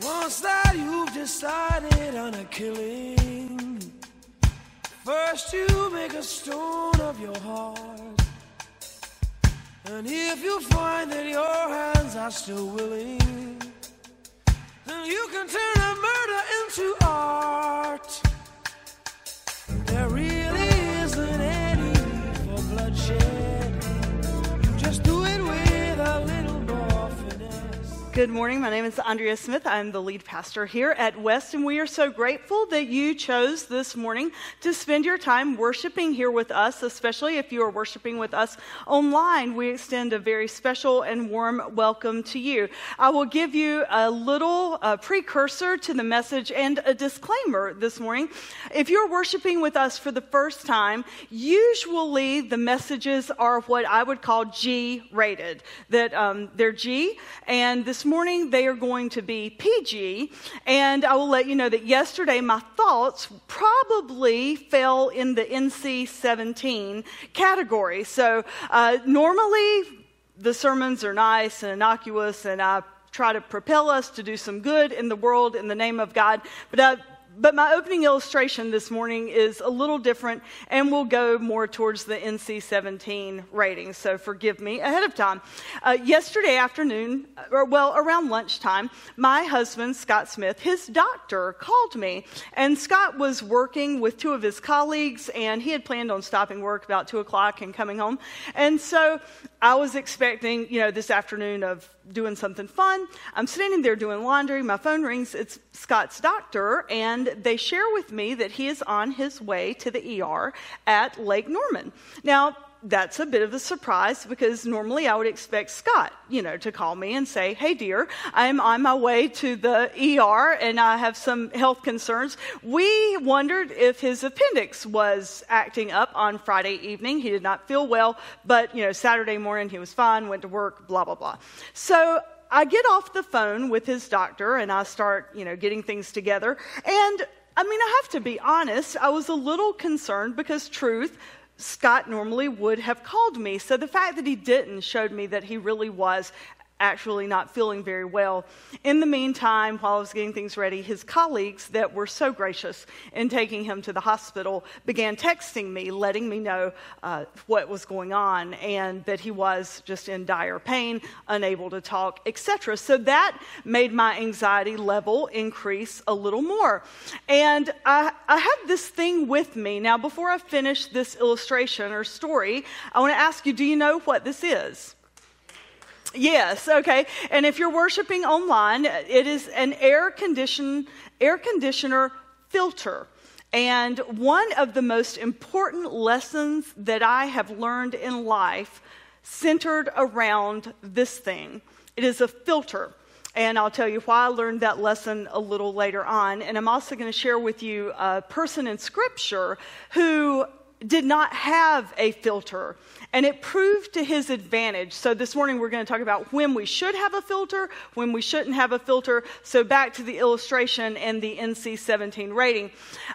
Once that you've decided on a killing, first you make a stone of your heart. And if you find that your hands are still willing, then you can turn a murder into art. Good morning. My name is Andrea Smith. I'm the lead pastor here at West, and we are so grateful that you chose this morning to spend your time worshiping here with us, especially if you are worshiping with us online. We extend a very special and warm welcome to you. I will give you a little uh, precursor to the message and a disclaimer this morning. If you're worshiping with us for the first time, usually the messages are what I would call G rated, that um, they're G, and this morning they are going to be PG. And I will let you know that yesterday my thoughts probably fell in the NC 17 category. So uh, normally the sermons are nice and innocuous, and I try to propel us to do some good in the world in the name of God. But I, but my opening illustration this morning is a little different and will go more towards the NC 17 rating, so forgive me ahead of time. Uh, yesterday afternoon, or well, around lunchtime, my husband, Scott Smith, his doctor called me, and Scott was working with two of his colleagues, and he had planned on stopping work about 2 o'clock and coming home. And so I was expecting, you know, this afternoon of doing something fun. I'm standing there doing laundry. My phone rings. It's Scott's doctor, and they share with me that he is on his way to the ER at Lake Norman. Now, that's a bit of a surprise because normally I would expect Scott, you know, to call me and say, Hey, dear, I'm on my way to the ER and I have some health concerns. We wondered if his appendix was acting up on Friday evening. He did not feel well, but, you know, Saturday morning he was fine, went to work, blah, blah, blah. So I get off the phone with his doctor and I start, you know, getting things together. And I mean, I have to be honest, I was a little concerned because truth, Scott normally would have called me. So the fact that he didn't showed me that he really was actually not feeling very well. In the meantime, while I was getting things ready, his colleagues that were so gracious in taking him to the hospital began texting me, letting me know uh, what was going on and that he was just in dire pain, unable to talk, etc. So that made my anxiety level increase a little more. And I, I have this thing with me. Now, before I finish this illustration or story, I want to ask you do you know what this is? Yes, okay. And if you're worshiping online, it is an air condition air conditioner filter. And one of the most important lessons that I have learned in life centered around this thing. It is a filter. And I'll tell you why I learned that lesson a little later on. And I'm also going to share with you a person in Scripture who did not have a filter, and it proved to his advantage. So, this morning we're going to talk about when we should have a filter, when we shouldn't have a filter. So, back to the illustration and the NC 17 rating.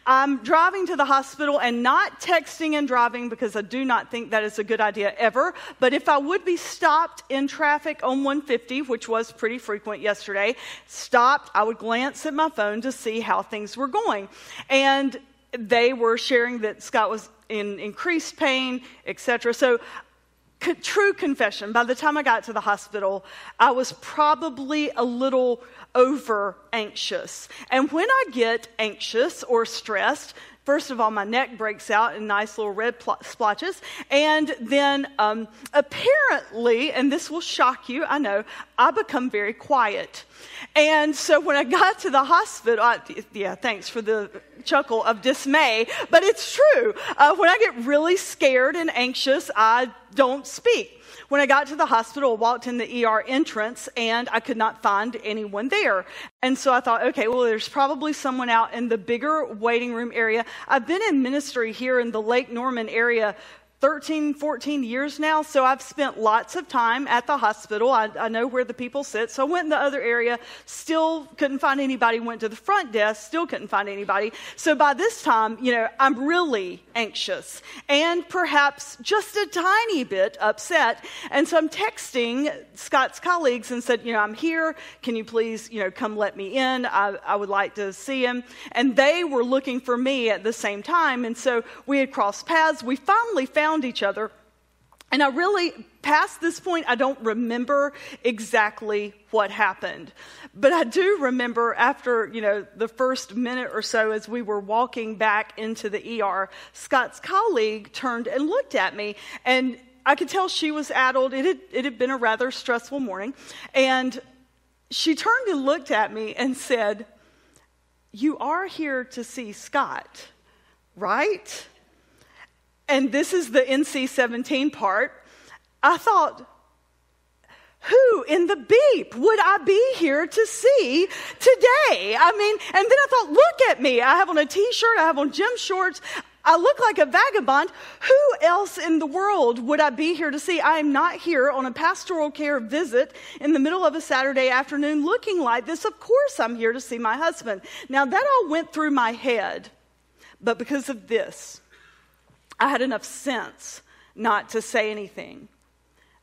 I'm driving to the hospital and not texting and driving because I do not think that is a good idea ever. But if I would be stopped in traffic on 150, which was pretty frequent yesterday, stopped, I would glance at my phone to see how things were going. And they were sharing that Scott was in increased pain, etc. So, co- true confession, by the time I got to the hospital, I was probably a little over anxious. And when I get anxious or stressed, First of all, my neck breaks out in nice little red pl- splotches. And then, um, apparently, and this will shock you, I know, I become very quiet. And so when I got to the hospital, I, yeah, thanks for the chuckle of dismay, but it's true. Uh, when I get really scared and anxious, I don't speak. When I got to the hospital, walked in the ER entrance and I could not find anyone there. And so I thought, okay, well, there's probably someone out in the bigger waiting room area. I've been in ministry here in the Lake Norman area 13, 14 years now, so I've spent lots of time at the hospital. I, I, know where the people sit. So I went in the other area, still couldn't find anybody, went to the front desk, still couldn't find anybody. So by this time, you know, I'm really anxious and perhaps just a tiny bit upset. And so I'm texting Scott's colleagues and said, you know, I'm here. Can you please, you know, come let me in? I, I would like to see him. And they were looking for me at the same time. And so we had crossed paths. We finally found each other. And I really, past this point, I don't remember exactly what happened. But I do remember after, you know, the first minute or so as we were walking back into the ER, Scott's colleague turned and looked at me. And I could tell she was addled. It had, it had been a rather stressful morning. And she turned and looked at me and said, You are here to see Scott, right? And this is the NC 17 part, I thought, who in the beep would I be here to see today? I mean, and then I thought, look at me. I have on a t shirt, I have on gym shorts. I look like a vagabond. Who else in the world would I be here to see? I am not here on a pastoral care visit in the middle of a Saturday afternoon looking like this. Of course, I'm here to see my husband. Now, that all went through my head, but because of this, I had enough sense not to say anything.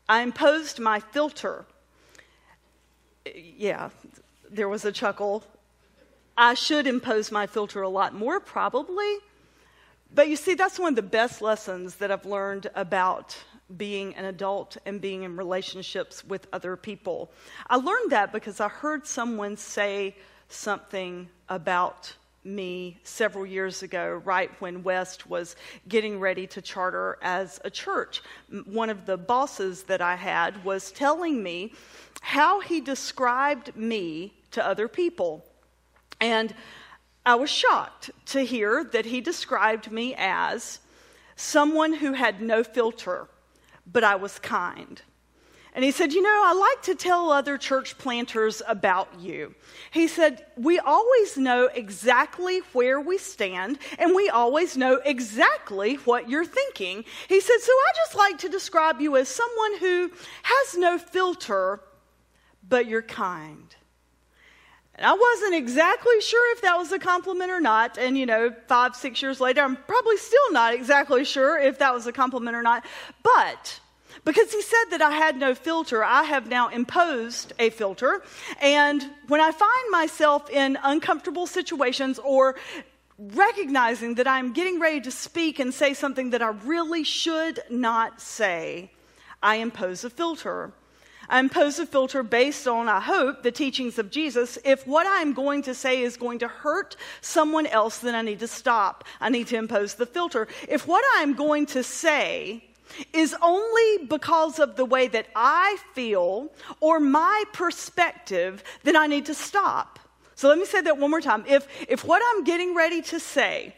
I imposed my filter. Yeah, there was a chuckle. I should impose my filter a lot more, probably. But you see, that's one of the best lessons that I've learned about being an adult and being in relationships with other people. I learned that because I heard someone say something about me several years ago, right when West was getting ready to charter as a church. One of the bosses that I had was telling me how he described me to other people. And I was shocked to hear that he described me as someone who had no filter, but I was kind. And he said, You know, I like to tell other church planters about you. He said, We always know exactly where we stand, and we always know exactly what you're thinking. He said, So I just like to describe you as someone who has no filter, but you're kind. And I wasn't exactly sure if that was a compliment or not. And, you know, five, six years later, I'm probably still not exactly sure if that was a compliment or not. But because he said that I had no filter, I have now imposed a filter. And when I find myself in uncomfortable situations or recognizing that I'm getting ready to speak and say something that I really should not say, I impose a filter. I impose a filter based on, I hope, the teachings of Jesus. If what I'm going to say is going to hurt someone else, then I need to stop. I need to impose the filter. If what I'm going to say is only because of the way that I feel or my perspective, that I need to stop. So let me say that one more time. If, if what I'm getting ready to say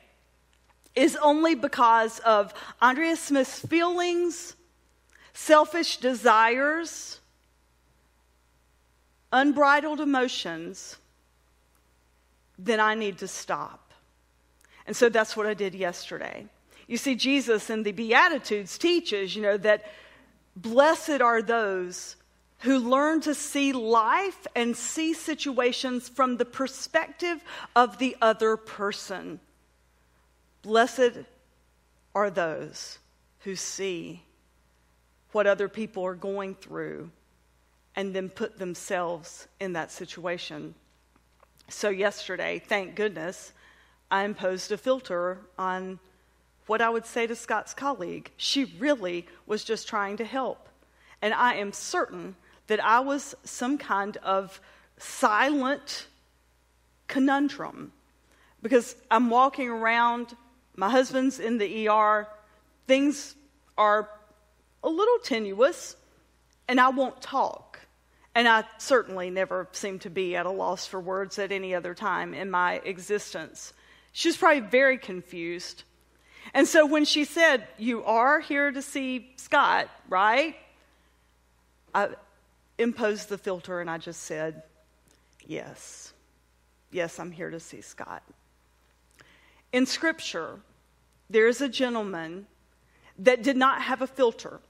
is only because of Andrea Smith's feelings, selfish desires, unbridled emotions, then I need to stop. And so that's what I did yesterday. You see, Jesus in the Beatitudes teaches, you know, that blessed are those who learn to see life and see situations from the perspective of the other person. Blessed are those who see what other people are going through and then put themselves in that situation. So, yesterday, thank goodness, I imposed a filter on what I would say to Scott's colleague. She really was just trying to help. And I am certain that I was some kind of silent conundrum because I'm walking around, my husband's in the ER, things are a little tenuous, and I won't talk. And I certainly never seem to be at a loss for words at any other time in my existence. She was probably very confused. And so when she said, You are here to see Scott, right? I imposed the filter and I just said, Yes. Yes, I'm here to see Scott. In Scripture, there's a gentleman that did not have a filter.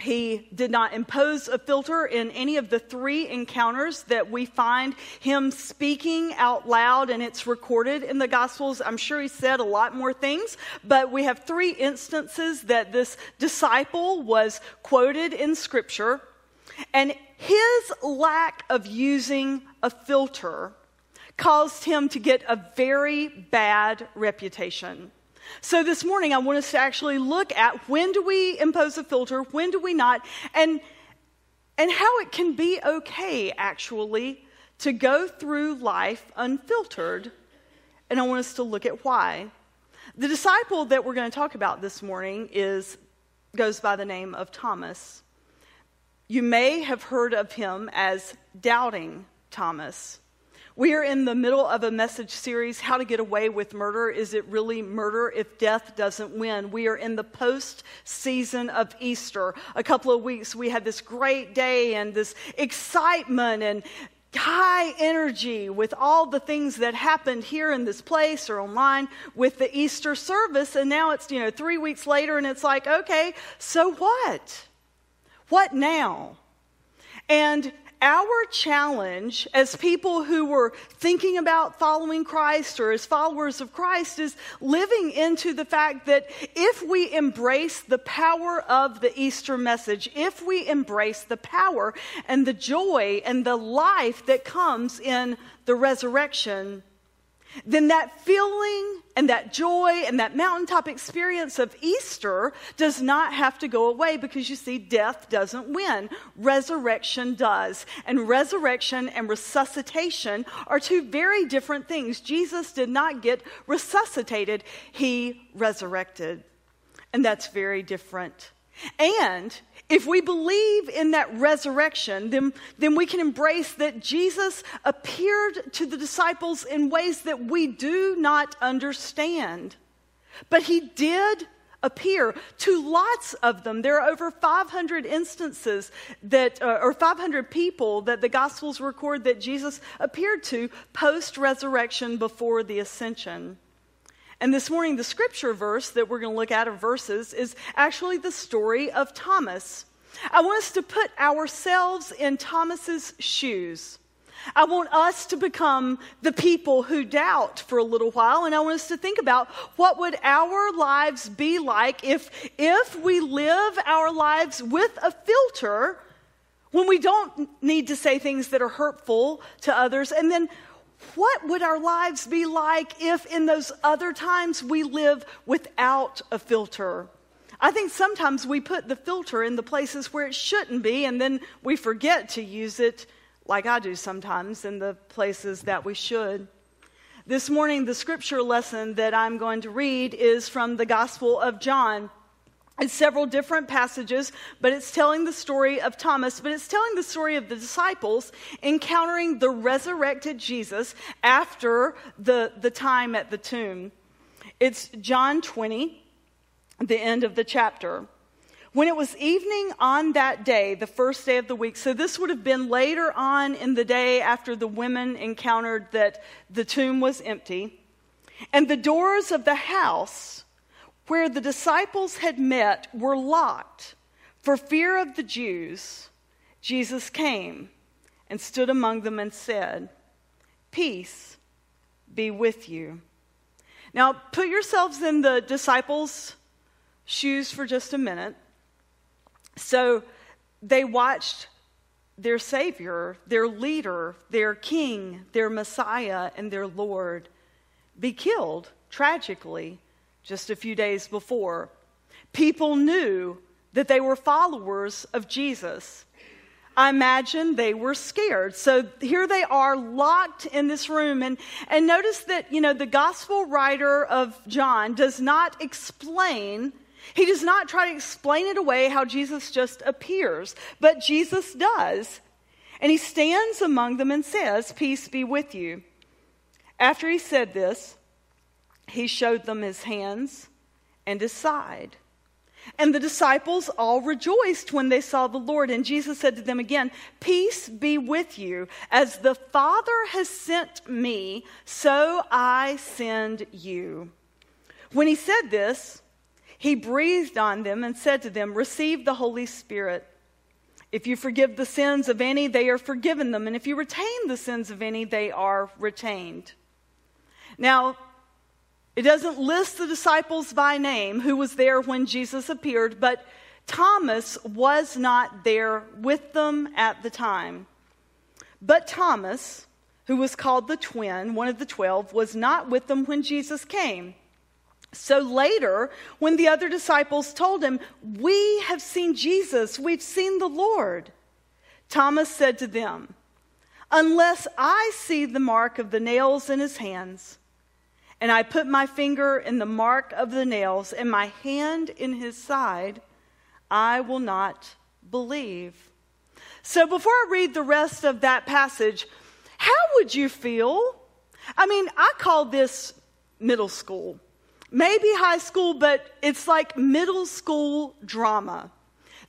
He did not impose a filter in any of the three encounters that we find him speaking out loud, and it's recorded in the Gospels. I'm sure he said a lot more things, but we have three instances that this disciple was quoted in Scripture, and his lack of using a filter caused him to get a very bad reputation. So this morning, I want us to actually look at when do we impose a filter, when do we not, and, and how it can be okay, actually, to go through life unfiltered. And I want us to look at why. The disciple that we're going to talk about this morning is, goes by the name of Thomas. You may have heard of him as Doubting Thomas. We are in the middle of a message series, How to Get Away with Murder. Is it really murder if death doesn't win? We are in the post season of Easter. A couple of weeks, we had this great day and this excitement and high energy with all the things that happened here in this place or online with the Easter service. And now it's, you know, three weeks later and it's like, okay, so what? What now? And our challenge as people who were thinking about following Christ or as followers of Christ is living into the fact that if we embrace the power of the Easter message, if we embrace the power and the joy and the life that comes in the resurrection, then that feeling and that joy and that mountaintop experience of Easter does not have to go away because you see, death doesn't win. Resurrection does. And resurrection and resuscitation are two very different things. Jesus did not get resuscitated, he resurrected. And that's very different. And if we believe in that resurrection, then, then we can embrace that Jesus appeared to the disciples in ways that we do not understand. But he did appear to lots of them. There are over 500 instances that, uh, or 500 people that the Gospels record that Jesus appeared to post resurrection before the ascension. And this morning, the scripture verse that we're going to look at, or verses, is actually the story of Thomas. I want us to put ourselves in Thomas's shoes. I want us to become the people who doubt for a little while, and I want us to think about what would our lives be like if, if we live our lives with a filter when we don't need to say things that are hurtful to others, and then what would our lives be like if in those other times we live without a filter? I think sometimes we put the filter in the places where it shouldn't be, and then we forget to use it, like I do sometimes, in the places that we should. This morning, the scripture lesson that I'm going to read is from the Gospel of John. It's several different passages, but it's telling the story of Thomas, but it's telling the story of the disciples encountering the resurrected Jesus after the, the time at the tomb. It's John 20, the end of the chapter. When it was evening on that day, the first day of the week, so this would have been later on in the day after the women encountered that the tomb was empty, and the doors of the house where the disciples had met were locked for fear of the Jews, Jesus came and stood among them and said, Peace be with you. Now, put yourselves in the disciples' shoes for just a minute. So they watched their Savior, their leader, their King, their Messiah, and their Lord be killed tragically just a few days before. People knew that they were followers of Jesus. I imagine they were scared. So here they are locked in this room. And, and notice that, you know, the gospel writer of John does not explain, he does not try to explain it away how Jesus just appears, but Jesus does. And he stands among them and says, Peace be with you. After he said this, he showed them his hands and his side. And the disciples all rejoiced when they saw the Lord. And Jesus said to them again, Peace be with you. As the Father has sent me, so I send you. When he said this, he breathed on them and said to them, Receive the Holy Spirit. If you forgive the sins of any, they are forgiven them. And if you retain the sins of any, they are retained. Now, it doesn't list the disciples by name who was there when Jesus appeared, but Thomas was not there with them at the time. But Thomas, who was called the twin, one of the twelve, was not with them when Jesus came. So later, when the other disciples told him, We have seen Jesus, we've seen the Lord, Thomas said to them, Unless I see the mark of the nails in his hands, and I put my finger in the mark of the nails and my hand in his side, I will not believe. So before I read the rest of that passage, how would you feel? I mean, I call this middle school maybe high school, but it's like middle school drama.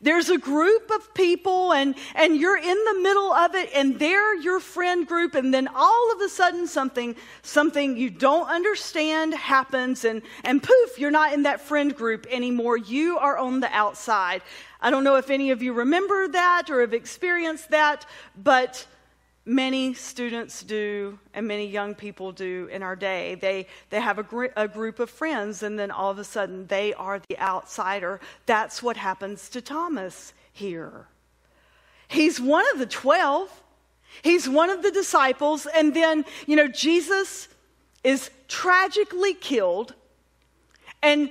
There's a group of people and, and you're in the middle of it and they're your friend group and then all of a sudden something, something you don't understand happens and, and poof, you're not in that friend group anymore. You are on the outside. I don't know if any of you remember that or have experienced that, but many students do and many young people do in our day. They, they have a, gr- a group of friends, and then all of a sudden they are the outsider. That's what happens to Thomas here. He's one of the 12, he's one of the disciples, and then, you know, Jesus is tragically killed, and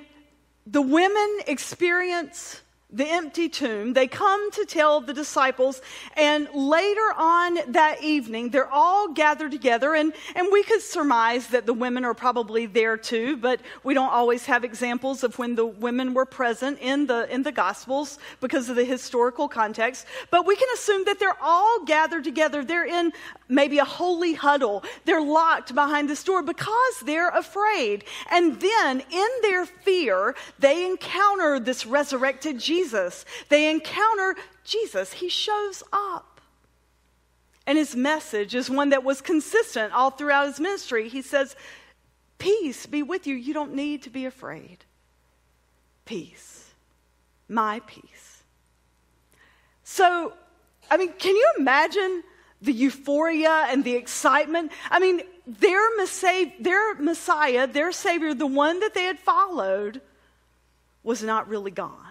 the women experience the empty tomb. They come to tell the disciples, and later on that evening, they're all gathered together, and, and we could surmise that the women are probably there too, but we don't always have examples of when the women were present in the, in the Gospels because of the historical context. But we can assume that they're all gathered together. They're in maybe a holy huddle. They're locked behind this door because they're afraid. And then, in their fear, they encounter this resurrected Jesus. Jesus. They encounter Jesus. He shows up. And his message is one that was consistent all throughout his ministry. He says, Peace be with you. You don't need to be afraid. Peace. My peace. So, I mean, can you imagine the euphoria and the excitement? I mean, their Messiah, their, Messiah, their Savior, the one that they had followed, was not really gone.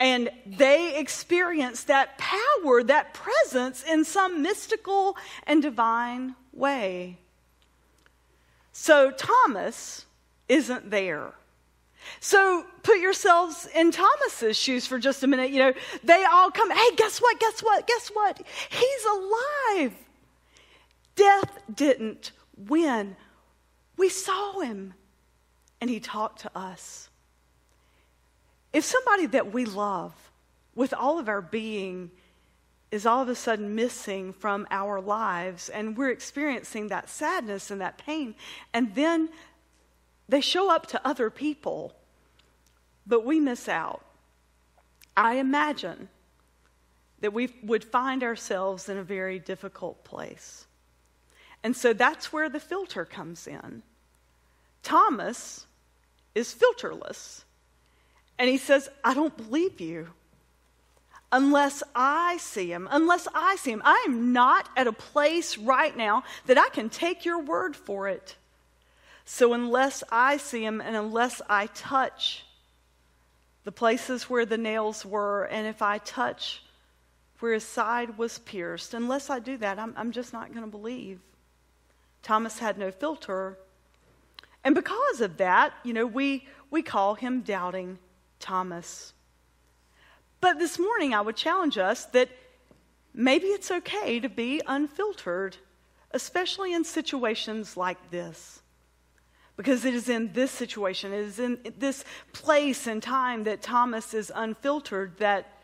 And they experience that power, that presence in some mystical and divine way. So Thomas isn't there. So put yourselves in Thomas's shoes for just a minute. You know, they all come, hey, guess what? Guess what? Guess what? He's alive. Death didn't win. We saw him, and he talked to us. If somebody that we love with all of our being is all of a sudden missing from our lives and we're experiencing that sadness and that pain, and then they show up to other people, but we miss out. I imagine that we would find ourselves in a very difficult place. And so that's where the filter comes in. Thomas is filterless. And he says, I don't believe you unless I see him. Unless I see him. I am not at a place right now that I can take your word for it. So unless I see him and unless I touch the places where the nails were, and if I touch where his side was pierced, unless I do that, I'm, I'm just not going to believe. Thomas had no filter. And because of that, you know, we, we call him doubting Thomas. But this morning, I would challenge us that maybe it's okay to be unfiltered, especially in situations like this. Because it is in this situation, it is in this place and time that Thomas is unfiltered, that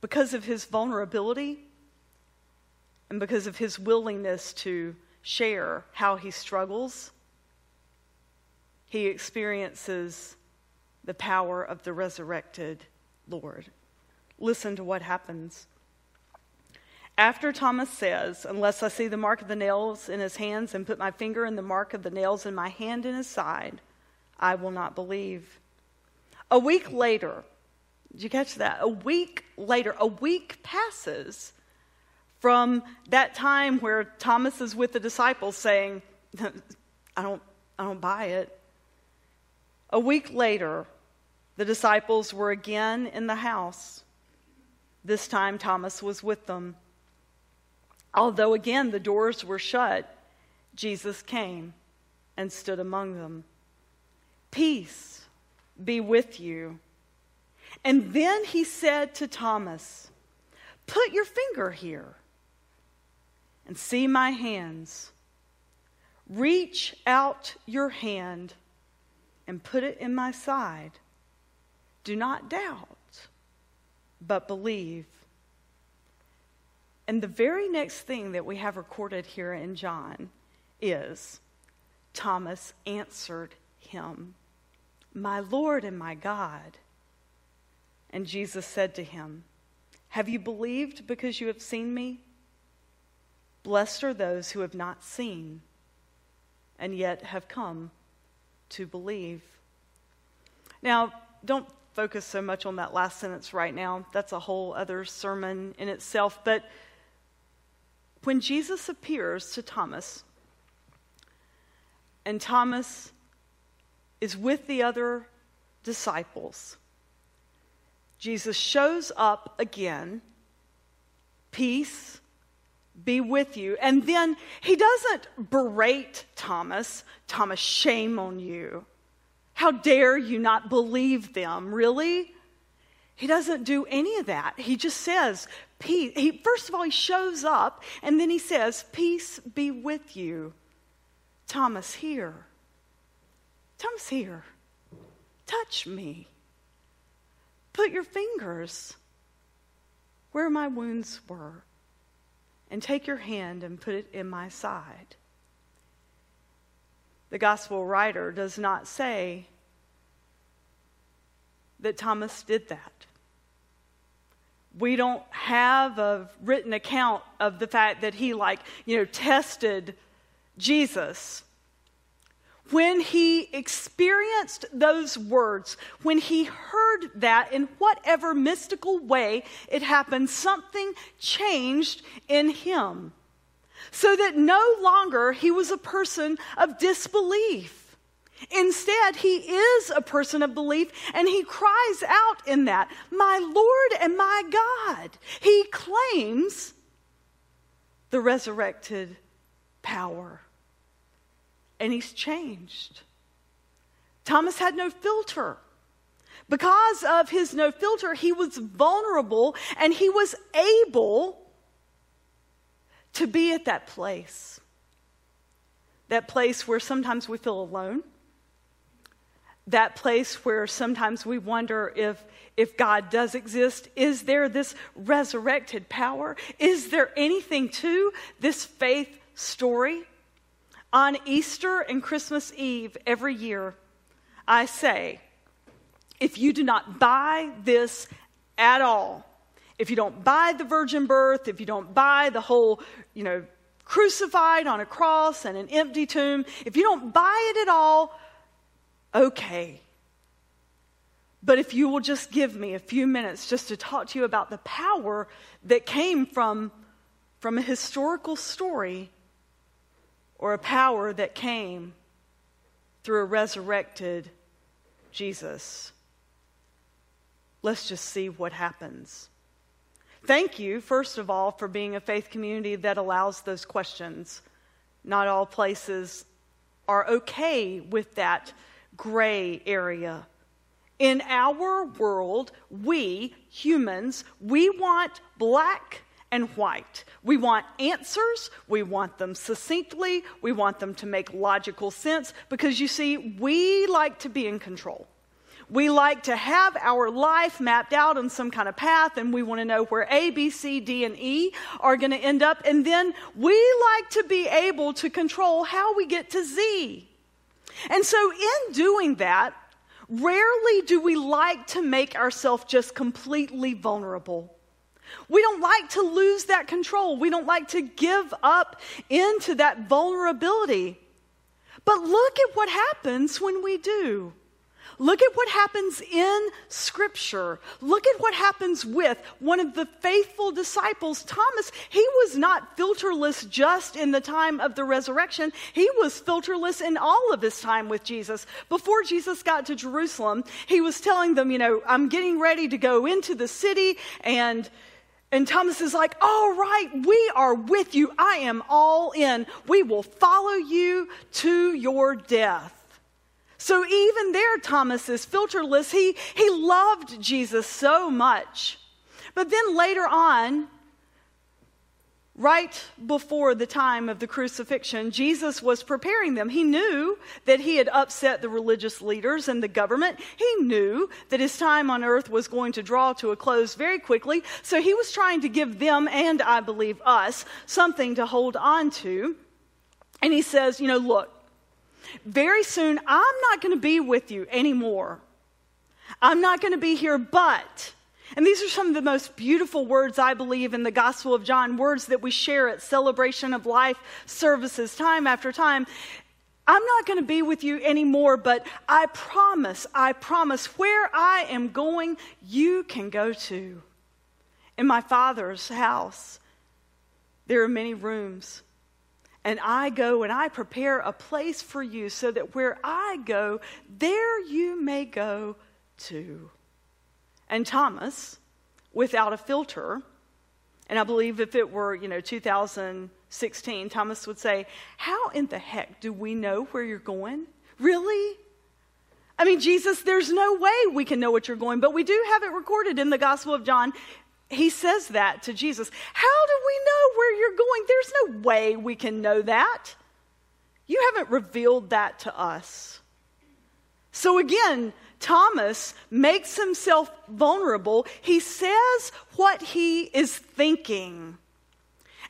because of his vulnerability and because of his willingness to share how he struggles, he experiences the power of the resurrected Lord. Listen to what happens. After Thomas says, Unless I see the mark of the nails in his hands and put my finger in the mark of the nails in my hand in his side, I will not believe. A week later, did you catch that? A week later, a week passes from that time where Thomas is with the disciples saying, I don't, I don't buy it. A week later, the disciples were again in the house. This time, Thomas was with them. Although again the doors were shut, Jesus came and stood among them. Peace be with you. And then he said to Thomas, Put your finger here and see my hands. Reach out your hand and put it in my side. Do not doubt, but believe. And the very next thing that we have recorded here in John is Thomas answered him, My Lord and my God. And Jesus said to him, Have you believed because you have seen me? Blessed are those who have not seen and yet have come to believe. Now, don't focus so much on that last sentence right now. That's a whole other sermon in itself. But when Jesus appears to Thomas, and Thomas is with the other disciples, Jesus shows up again, peace be with you. And then he doesn't berate Thomas, Thomas, shame on you. How dare you not believe them? Really? He doesn't do any of that. He just says, peace. He, first of all, he shows up and then he says, Peace be with you. Thomas, here. Thomas, here. Touch me. Put your fingers where my wounds were and take your hand and put it in my side. The gospel writer does not say that Thomas did that. We don't have a written account of the fact that he, like, you know, tested Jesus when he experienced those words, when he heard that in whatever mystical way it happened, something changed in him. So that no longer he was a person of disbelief. Instead, he is a person of belief and he cries out in that, My Lord and my God. He claims the resurrected power and he's changed. Thomas had no filter. Because of his no filter, he was vulnerable and he was able to be at that place. That place where sometimes we feel alone. That place where sometimes we wonder if, if God does exist. Is there this resurrected power? Is there anything to this faith story? On Easter and Christmas Eve every year, I say, if you do not buy this at all, if you don't buy the virgin birth, if you don't buy the whole, you know, crucified on a cross and an empty tomb, if you don't buy it at all, okay. But if you will just give me a few minutes just to talk to you about the power that came from, from a historical story or a power that came through a resurrected Jesus. Let's just see what happens. Thank you, first of all, for being a faith community that allows those questions. Not all places are okay with that gray area. In our world, we humans, we want black and white. We want answers. We want them succinctly. We want them to make logical sense because you see, we like to be in control. We like to have our life mapped out on some kind of path, and we want to know where A, B, C, D, and E are going to end up. And then we like to be able to control how we get to Z. And so, in doing that, rarely do we like to make ourselves just completely vulnerable. We don't like to lose that control. We don't like to give up into that vulnerability. But look at what happens when we do. Look at what happens in Scripture. Look at what happens with one of the faithful disciples, Thomas. He was not filterless just in the time of the resurrection, he was filterless in all of his time with Jesus. Before Jesus got to Jerusalem, he was telling them, You know, I'm getting ready to go into the city, and and Thomas is like, All right, we are with you. I am all in. We will follow you to your death. So even there, Thomas is filterless. He, he loved Jesus so much. But then later on, right before the time of the crucifixion, Jesus was preparing them. He knew that he had upset the religious leaders and the government. He knew that his time on earth was going to draw to a close very quickly. So he was trying to give them, and I believe us, something to hold on to. And he says, You know, look, very soon, I'm not going to be with you anymore. I'm not going to be here, but. And these are some of the most beautiful words, I believe, in the Gospel of John, words that we share at celebration of life services time after time. I'm not going to be with you anymore, but I promise, I promise, where I am going, you can go to. In my Father's house, there are many rooms and I go and I prepare a place for you so that where I go, there you may go too. And Thomas, without a filter, and I believe if it were, you know, 2016, Thomas would say, How in the heck do we know where you're going? Really? I mean, Jesus, there's no way we can know what you're going, but we do have it recorded in the Gospel of John he says that to Jesus. How do we know where you're going? There's no way we can know that. You haven't revealed that to us. So again, Thomas makes himself vulnerable. He says what he is thinking.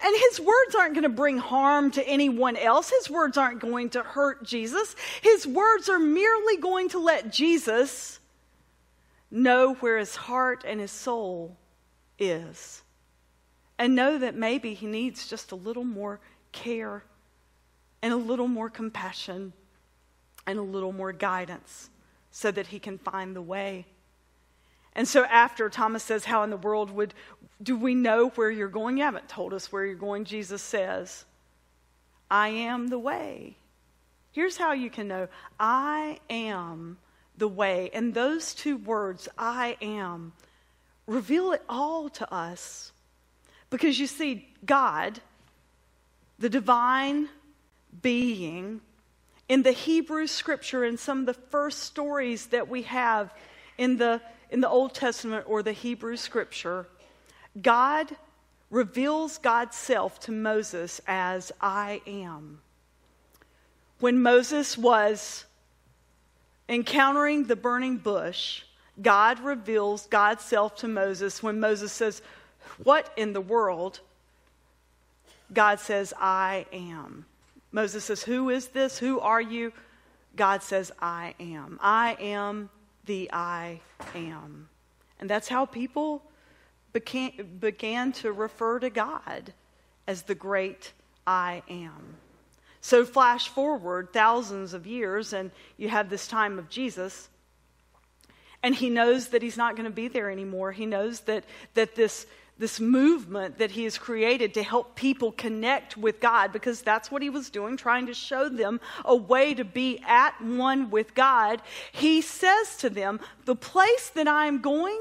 And his words aren't going to bring harm to anyone else. His words aren't going to hurt Jesus. His words are merely going to let Jesus know where his heart and his soul is. And know that maybe he needs just a little more care and a little more compassion and a little more guidance so that he can find the way. And so after Thomas says, How in the world would do we know where you're going? You haven't told us where you're going. Jesus says, I am the way. Here's how you can know I am the way. And those two words, I am, reveal it all to us. Because you see, God, the divine being, in the Hebrew scripture, in some of the first stories that we have in the, in the Old Testament or the Hebrew scripture, God reveals God's self to Moses as I am. When Moses was encountering the burning bush, God reveals God's self to Moses when Moses says, What in the world? God says, I am. Moses says, Who is this? Who are you? God says, I am. I am the I am. And that's how people began, began to refer to God as the great I am. So, flash forward thousands of years, and you have this time of Jesus. And he knows that he's not going to be there anymore. He knows that, that this, this movement that he has created to help people connect with God, because that's what he was doing, trying to show them a way to be at one with God. He says to them, The place that I'm going,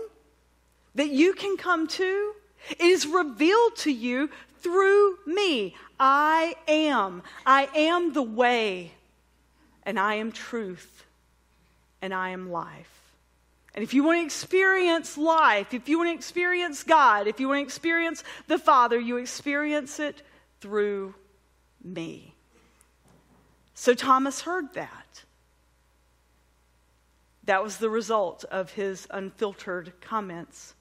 that you can come to, is revealed to you through me. I am. I am the way, and I am truth, and I am life. And if you want to experience life, if you want to experience God, if you want to experience the Father, you experience it through me. So Thomas heard that. That was the result of his unfiltered comments.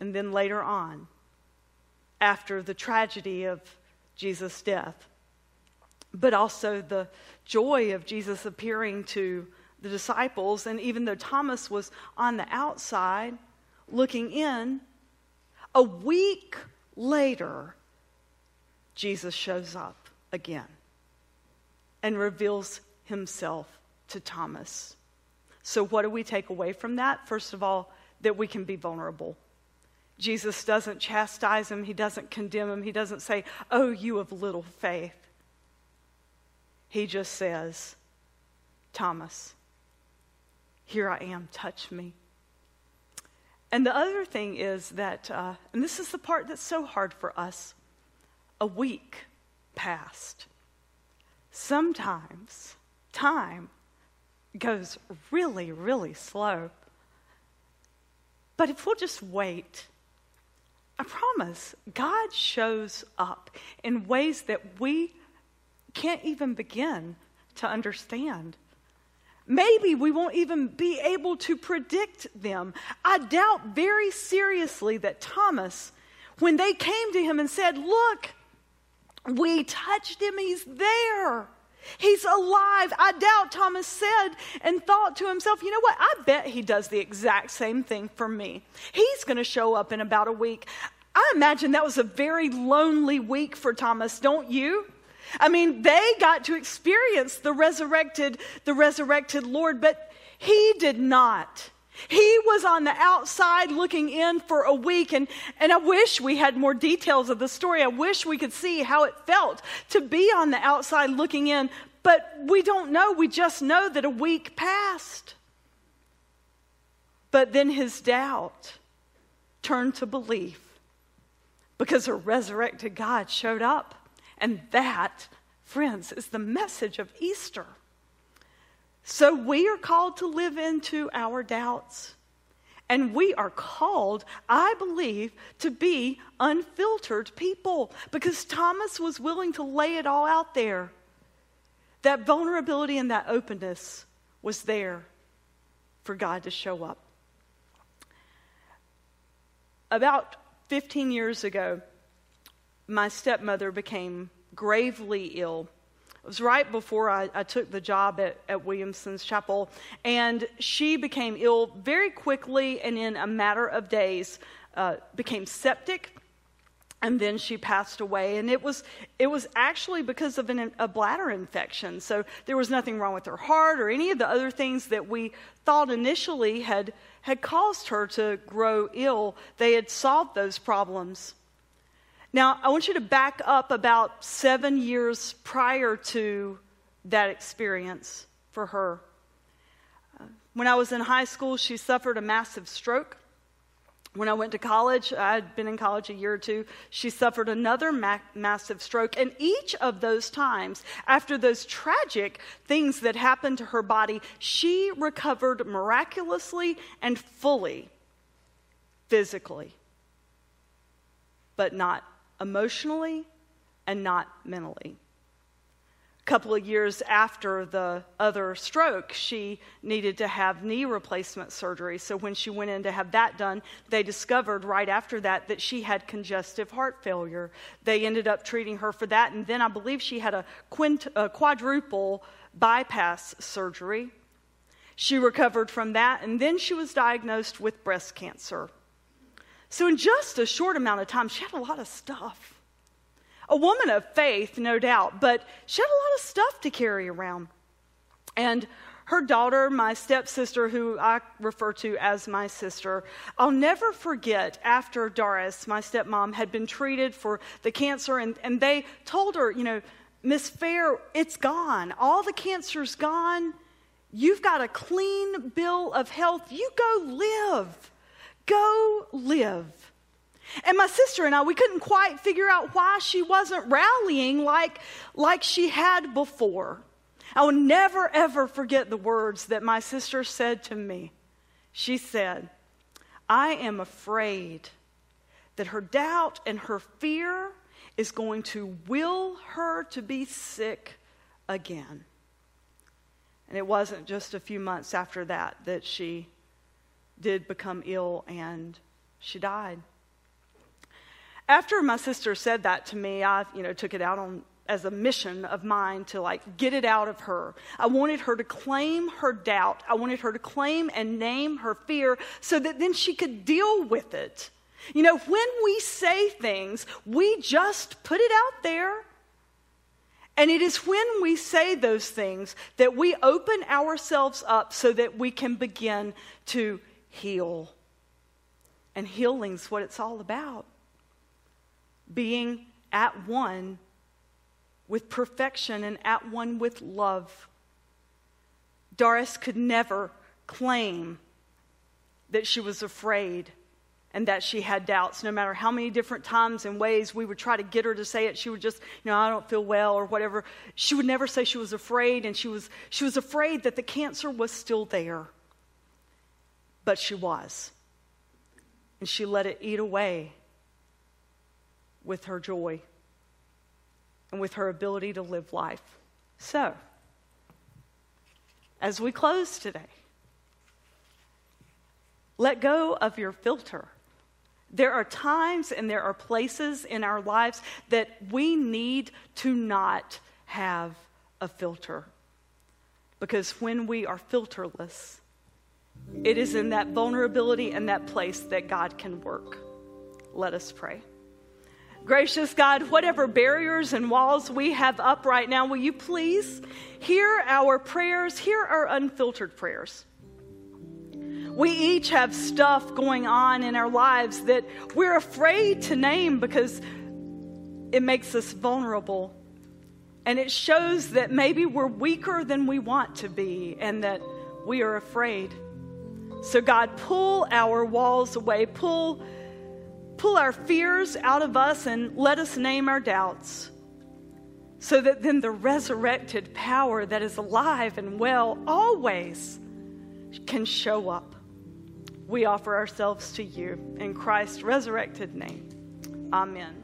And then later on, after the tragedy of Jesus' death, but also the joy of Jesus appearing to the disciples, and even though Thomas was on the outside looking in, a week later, Jesus shows up again and reveals himself to Thomas. So, what do we take away from that? First of all, that we can be vulnerable. Jesus doesn't chastise him, he doesn't condemn him, he doesn't say, Oh, you of little faith. He just says, Thomas, here I am, touch me. And the other thing is that, uh, and this is the part that's so hard for us a week passed. Sometimes time goes really, really slow. But if we'll just wait, I promise God shows up in ways that we can't even begin to understand. Maybe we won't even be able to predict them. I doubt very seriously that Thomas, when they came to him and said, Look, we touched him, he's there. He's alive. I doubt Thomas said and thought to himself, you know what? I bet he does the exact same thing for me. He's going to show up in about a week. I imagine that was a very lonely week for Thomas, don't you? I mean, they got to experience the resurrected, the resurrected Lord, but he did not. He was on the outside looking in for a week, and, and I wish we had more details of the story. I wish we could see how it felt to be on the outside looking in, but we don't know. We just know that a week passed. But then his doubt turned to belief because a resurrected God showed up. And that, friends, is the message of Easter. So we are called to live into our doubts. And we are called, I believe, to be unfiltered people because Thomas was willing to lay it all out there. That vulnerability and that openness was there for God to show up. About 15 years ago, my stepmother became gravely ill. It was right before I, I, took the job at, at Williamson's Chapel, and she became ill very quickly and in a matter of days uh, became septic, and then she passed away. And it was, it was actually because of an, a bladder infection. So there was nothing wrong with her heart or any of the other things that we thought initially had, had caused her to grow ill. They had solved those problems. Now, I want you to back up about seven years prior to that experience for her. Uh, when I was in high school, she suffered a massive stroke. When I went to college, I'd been in college a year or two, she suffered another ma- massive stroke. And each of those times, after those tragic things that happened to her body, she recovered miraculously and fully, physically, but not emotionally and not mentally. A couple of years after the other stroke, she needed to have knee replacement surgery. So when she went in to have that done, they discovered right after that that she had congestive heart failure. They ended up treating her for that, and then I believe she had a, quint- a quadruple bypass surgery. She recovered from that, and then she was diagnosed with breast cancer. So, in just a short amount of time, she had a lot of stuff. A woman of faith, no doubt, but she had a lot of stuff to carry around. And her daughter, my stepsister, who I refer to as my sister, I'll never forget after Doris, my stepmom, had been treated for the cancer, and, and they told her, you know, Miss Fair, it's gone. All the cancer's gone. You've got a clean bill of health. You go live. Go live. And my sister and I, we couldn't quite figure out why she wasn't rallying like, like she had before. I will never, ever forget the words that my sister said to me. She said, I am afraid that her doubt and her fear is going to will her to be sick again. And it wasn't just a few months after that that she did become ill and she died. After my sister said that to me, I, you know, took it out on as a mission of mine to like get it out of her. I wanted her to claim her doubt. I wanted her to claim and name her fear so that then she could deal with it. You know, when we say things, we just put it out there And it is when we say those things that we open ourselves up so that we can begin to heal. And healing's what it's all about being at one with perfection and at one with love. Doris could never claim that she was afraid and that she had doubts. No matter how many different times and ways we would try to get her to say it, she would just, you know, I don't feel well or whatever. She would never say she was afraid, and she was, she was afraid that the cancer was still there. But she was. And she let it eat away with her joy and with her ability to live life. So, as we close today, let go of your filter. There are times and there are places in our lives that we need to not have a filter. Because when we are filterless, it is in that vulnerability and that place that God can work. Let us pray. Gracious God, whatever barriers and walls we have up right now, will you please hear our prayers, hear our unfiltered prayers? We each have stuff going on in our lives that we're afraid to name because it makes us vulnerable. And it shows that maybe we're weaker than we want to be and that we are afraid. So, God, pull our walls away, pull, pull our fears out of us, and let us name our doubts. So that then the resurrected power that is alive and well always can show up we offer ourselves to you in Christ's resurrected name. Amen.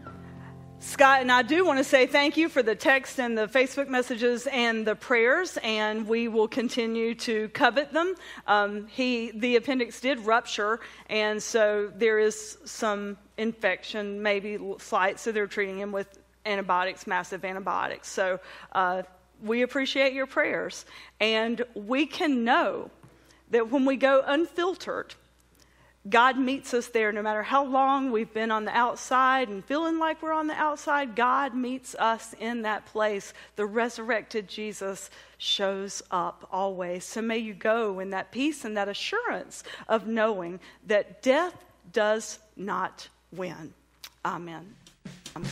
Scott and I do want to say thank you for the text and the Facebook messages and the prayers, and we will continue to covet them. Um, he, the appendix did rupture, and so there is some infection, maybe slight, so they're treating him with antibiotics, massive antibiotics. So uh, we appreciate your prayers, and we can know that when we go unfiltered, God meets us there no matter how long we've been on the outside and feeling like we're on the outside. God meets us in that place. The resurrected Jesus shows up always. So may you go in that peace and that assurance of knowing that death does not win. Amen. Amen.